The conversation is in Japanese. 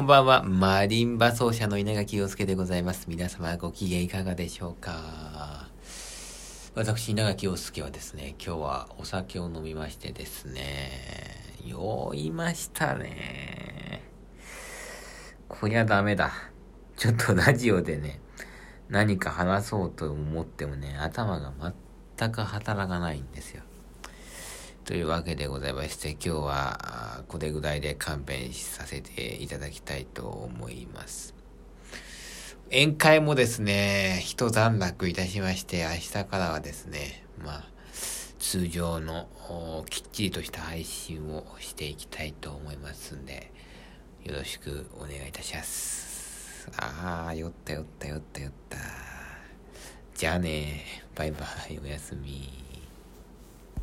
こんばんは。マリンバ奏者の稲垣陽介でございます。皆様ご機嫌いかがでしょうか？私、稲垣陽介はですね、今日はお酒を飲みましてですね、酔いましたね。こりゃダメだ。ちょっとラジオでね、何か話そうと思ってもね、頭が全く働かないんですよ。というわけでございまして、今日はこれぐらいで勘弁させていただきたいと思います。宴会もですね、一段落いたしまして、明日からはですね、まあ、通常のきっちりとした配信をしていきたいと思いますんで、よろしくお願いいたします。ああ、酔った酔った酔った酔った。じゃあね、バイバイ、おやすみ。